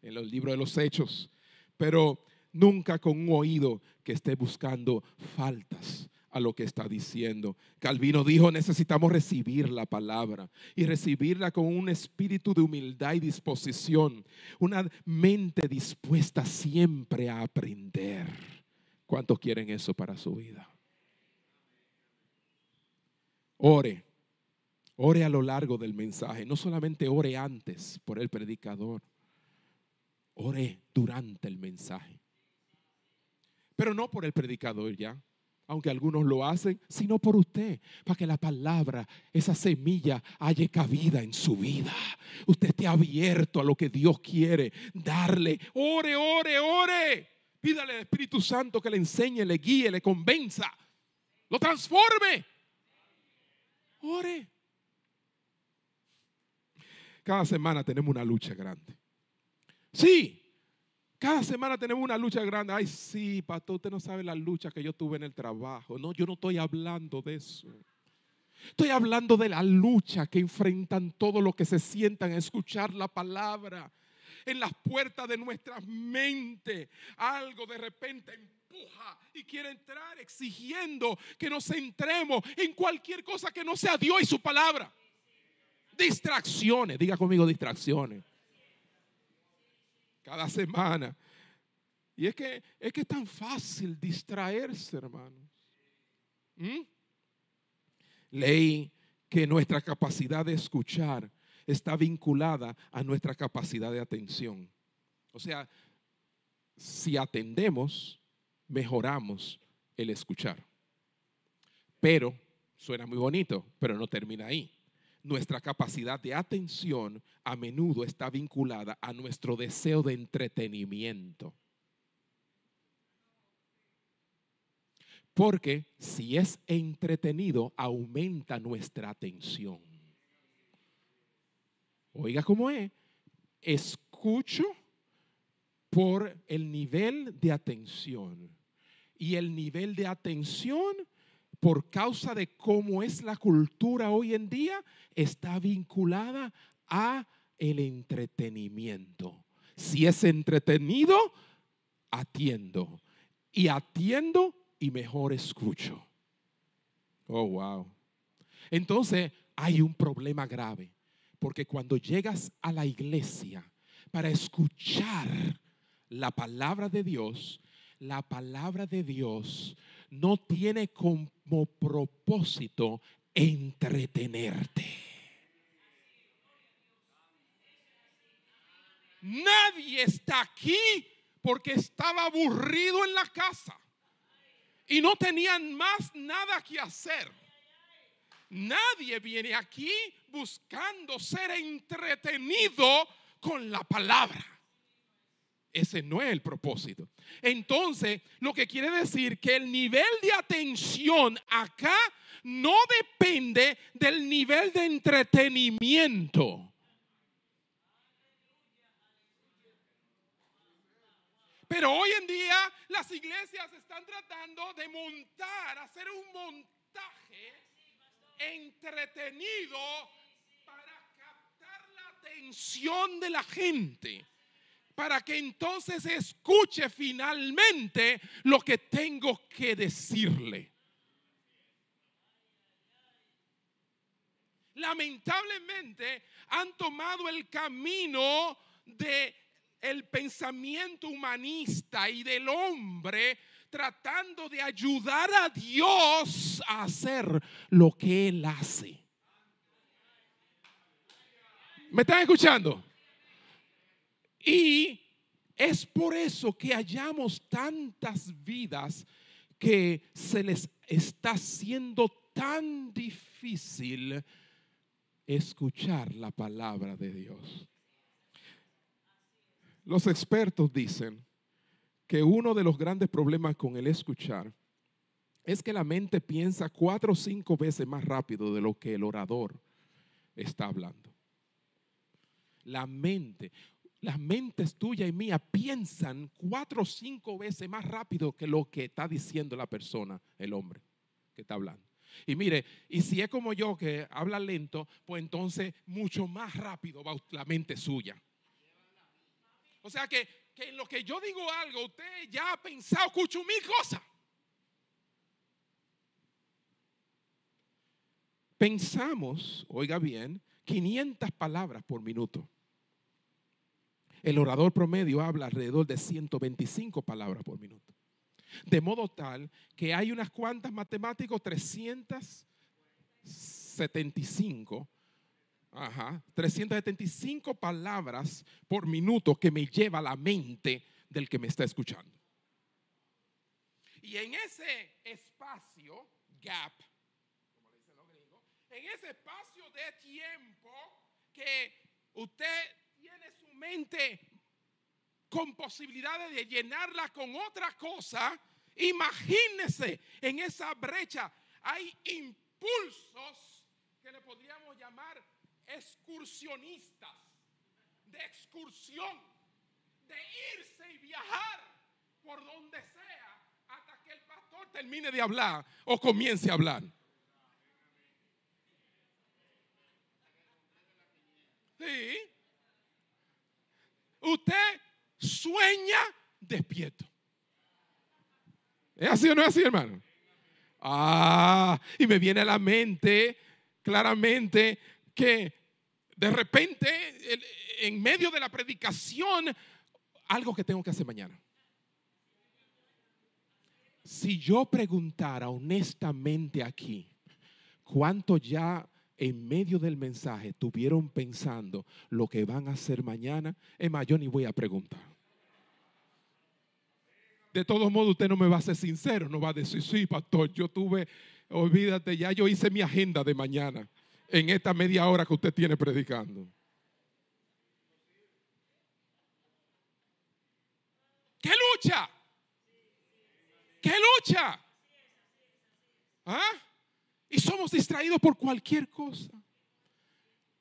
en los libros de los hechos, pero nunca con un oído que esté buscando faltas a lo que está diciendo. Calvino dijo, necesitamos recibir la palabra y recibirla con un espíritu de humildad y disposición, una mente dispuesta siempre a aprender. ¿Cuántos quieren eso para su vida? Ore, ore a lo largo del mensaje, no solamente ore antes por el predicador, ore durante el mensaje. Pero no por el predicador ya, aunque algunos lo hacen, sino por usted, para que la palabra, esa semilla, haya cabida en su vida. Usted esté abierto a lo que Dios quiere darle. Ore, ore, ore. Pídale al Espíritu Santo que le enseñe, le guíe, le convenza, lo transforme. Ore. Cada semana tenemos una lucha grande. Sí, cada semana tenemos una lucha grande. Ay, sí, pastor, usted no sabe la lucha que yo tuve en el trabajo. No, yo no estoy hablando de eso. Estoy hablando de la lucha que enfrentan todos los que se sientan a escuchar la palabra. En las puertas de nuestra mente, algo de repente empuja y quiere entrar exigiendo que nos centremos en cualquier cosa que no sea Dios y su palabra. Distracciones, diga conmigo distracciones cada semana. Y es que es que es tan fácil distraerse, hermanos. ¿Mm? Leí que nuestra capacidad de escuchar está vinculada a nuestra capacidad de atención. O sea, si atendemos, mejoramos el escuchar. Pero, suena muy bonito, pero no termina ahí nuestra capacidad de atención a menudo está vinculada a nuestro deseo de entretenimiento. Porque si es entretenido, aumenta nuestra atención. Oiga cómo es. Escucho por el nivel de atención. Y el nivel de atención por causa de cómo es la cultura hoy en día, está vinculada a el entretenimiento. Si es entretenido, atiendo. Y atiendo y mejor escucho. Oh, wow. Entonces hay un problema grave, porque cuando llegas a la iglesia para escuchar la palabra de Dios, la palabra de Dios no tiene como propósito entretenerte. Nadie está aquí porque estaba aburrido en la casa y no tenían más nada que hacer. Nadie viene aquí buscando ser entretenido con la palabra. Ese no es el propósito. Entonces, lo que quiere decir que el nivel de atención acá no depende del nivel de entretenimiento. Pero hoy en día las iglesias están tratando de montar, hacer un montaje entretenido para captar la atención de la gente para que entonces escuche finalmente lo que tengo que decirle. Lamentablemente han tomado el camino de el pensamiento humanista y del hombre tratando de ayudar a Dios a hacer lo que él hace. ¿Me están escuchando? Y es por eso que hallamos tantas vidas que se les está haciendo tan difícil escuchar la palabra de Dios. Los expertos dicen que uno de los grandes problemas con el escuchar es que la mente piensa cuatro o cinco veces más rápido de lo que el orador está hablando. La mente, las mentes tuya y mía piensan cuatro o cinco veces más rápido que lo que está diciendo la persona, el hombre que está hablando. Y mire, y si es como yo que habla lento, pues entonces mucho más rápido va la mente suya. O sea que, que en lo que yo digo algo, usted ya ha pensado mil cosas. Pensamos, oiga bien, 500 palabras por minuto. El orador promedio habla alrededor de 125 palabras por minuto. De modo tal que hay unas cuantas matemáticos, 375, ajá, 375 palabras por minuto que me lleva a la mente del que me está escuchando. Y en ese espacio, gap, como le dicen los gringos, en ese espacio de tiempo que usted con posibilidades de llenarla con otra cosa, imagínese en esa brecha hay impulsos que le podríamos llamar excursionistas, de excursión, de irse y viajar por donde sea hasta que el pastor termine de hablar o comience a hablar. Sí. Usted sueña despierto. ¿Es así o no es así, hermano? Ah, y me viene a la mente claramente que de repente, en medio de la predicación, algo que tengo que hacer mañana. Si yo preguntara honestamente aquí, ¿cuánto ya en medio del mensaje estuvieron pensando lo que van a hacer mañana? Es más, yo ni voy a preguntar. De todos modos, usted no me va a ser sincero, no va a decir, sí, pastor, yo tuve, olvídate, ya yo hice mi agenda de mañana en esta media hora que usted tiene predicando. ¿Qué lucha? ¿Qué lucha? ¿Ah? Y somos distraídos por cualquier cosa.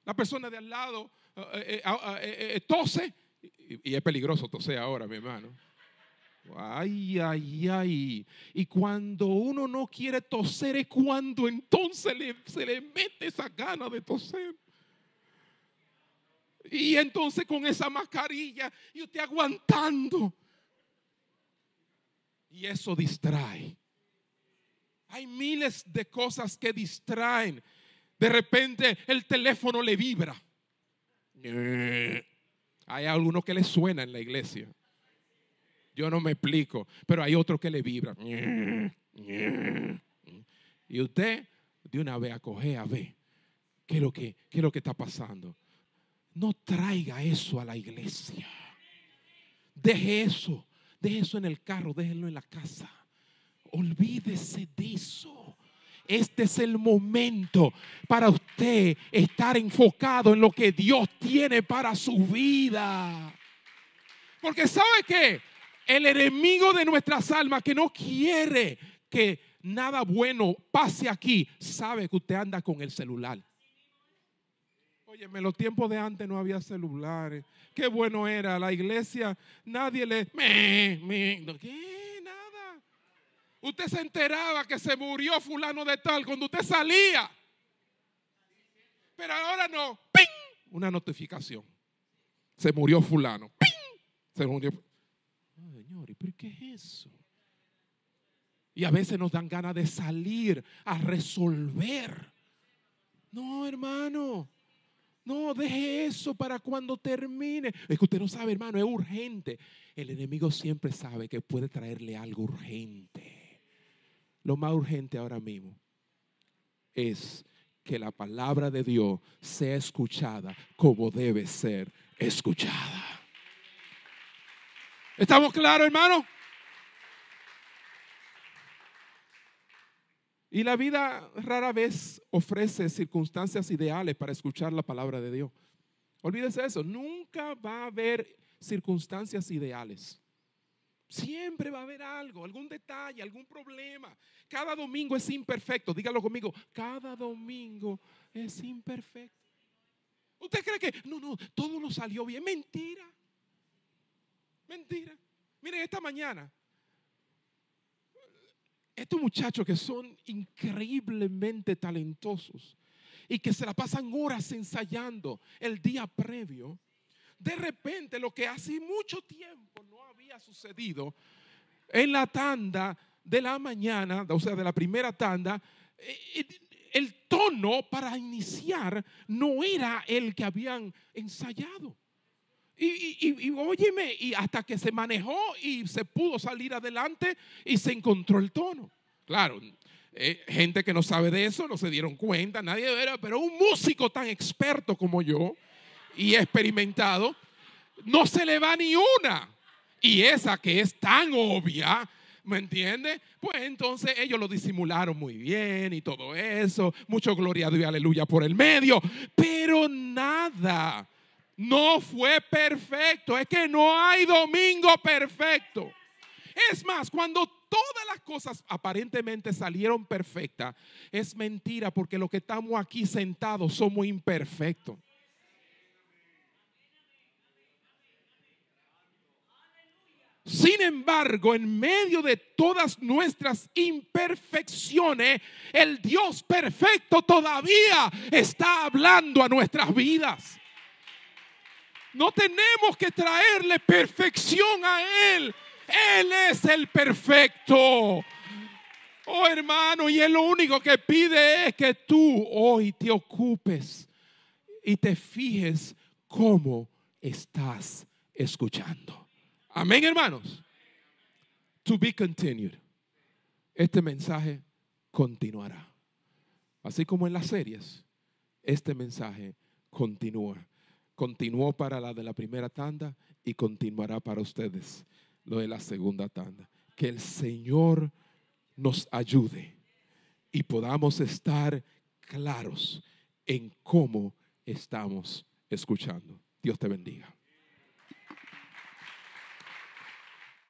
La persona de al lado eh, eh, eh, tose y, y es peligroso toser ahora, mi hermano. Ay, ay, ay. Y cuando uno no quiere toser es cuando entonces se le mete esa gana de toser. Y entonces con esa mascarilla y usted aguantando. Y eso distrae. Hay miles de cosas que distraen. De repente el teléfono le vibra. Hay algunos que le suena en la iglesia. Yo no me explico, pero hay otro que le vibra. Y usted de una vez acoge a ver qué es lo que, qué es lo que está pasando. No traiga eso a la iglesia. Deje eso, deje eso en el carro, déjelo en la casa. Olvídese de eso. Este es el momento para usted estar enfocado en lo que Dios tiene para su vida. Porque sabe que el enemigo de nuestras almas que no quiere que nada bueno pase aquí, sabe que usted anda con el celular. Óyeme, los tiempos de antes no había celulares. Qué bueno era la iglesia. Nadie le... ¿Qué? Nada. Usted se enteraba que se murió fulano de tal cuando usted salía. Pero ahora no. ¡Ping! Una notificación. Se murió fulano. ¡Ping! Se murió. Señor, ¿y por qué es eso? Y a veces nos dan ganas de salir a resolver. No, hermano. No, deje eso para cuando termine. Es que usted no sabe, hermano, es urgente. El enemigo siempre sabe que puede traerle algo urgente. Lo más urgente ahora mismo es que la palabra de Dios sea escuchada como debe ser escuchada. ¿Estamos claros, hermano? Y la vida rara vez ofrece circunstancias ideales para escuchar la palabra de Dios. Olvídese eso, nunca va a haber circunstancias ideales. Siempre va a haber algo, algún detalle, algún problema. Cada domingo es imperfecto. Dígalo conmigo, cada domingo es imperfecto. ¿Usted cree que no, no, todo nos salió bien? Mentira. Mentira. Miren, esta mañana, estos muchachos que son increíblemente talentosos y que se la pasan horas ensayando el día previo, de repente lo que hace mucho tiempo no había sucedido en la tanda de la mañana, o sea, de la primera tanda, eh, el tono para iniciar no era el que habían ensayado. Y, óyeme, y hasta que se manejó y se pudo salir adelante y se encontró el tono. Claro, eh, gente que no sabe de eso no se dieron cuenta, nadie era, pero un músico tan experto como yo y experimentado, no se le va ni una. Y esa que es tan obvia, ¿me entiende? Pues entonces ellos lo disimularon muy bien y todo eso, mucho gloria a Dios, aleluya por el medio, pero nada no fue perfecto. Es que no hay domingo perfecto. Es más, cuando todas las cosas aparentemente salieron perfectas, es mentira porque lo que estamos aquí sentados somos imperfectos. Sin embargo, en medio de todas nuestras imperfecciones, el Dios perfecto todavía está hablando a nuestras vidas. No tenemos que traerle perfección a Él. Él es el perfecto. Oh hermano, y Él lo único que pide es que tú hoy te ocupes y te fijes cómo estás escuchando. Amén, hermanos. To be continued. Este mensaje continuará. Así como en las series, este mensaje continúa continuó para la de la primera tanda y continuará para ustedes lo de la segunda tanda. Que el Señor nos ayude y podamos estar claros en cómo estamos escuchando. Dios te bendiga.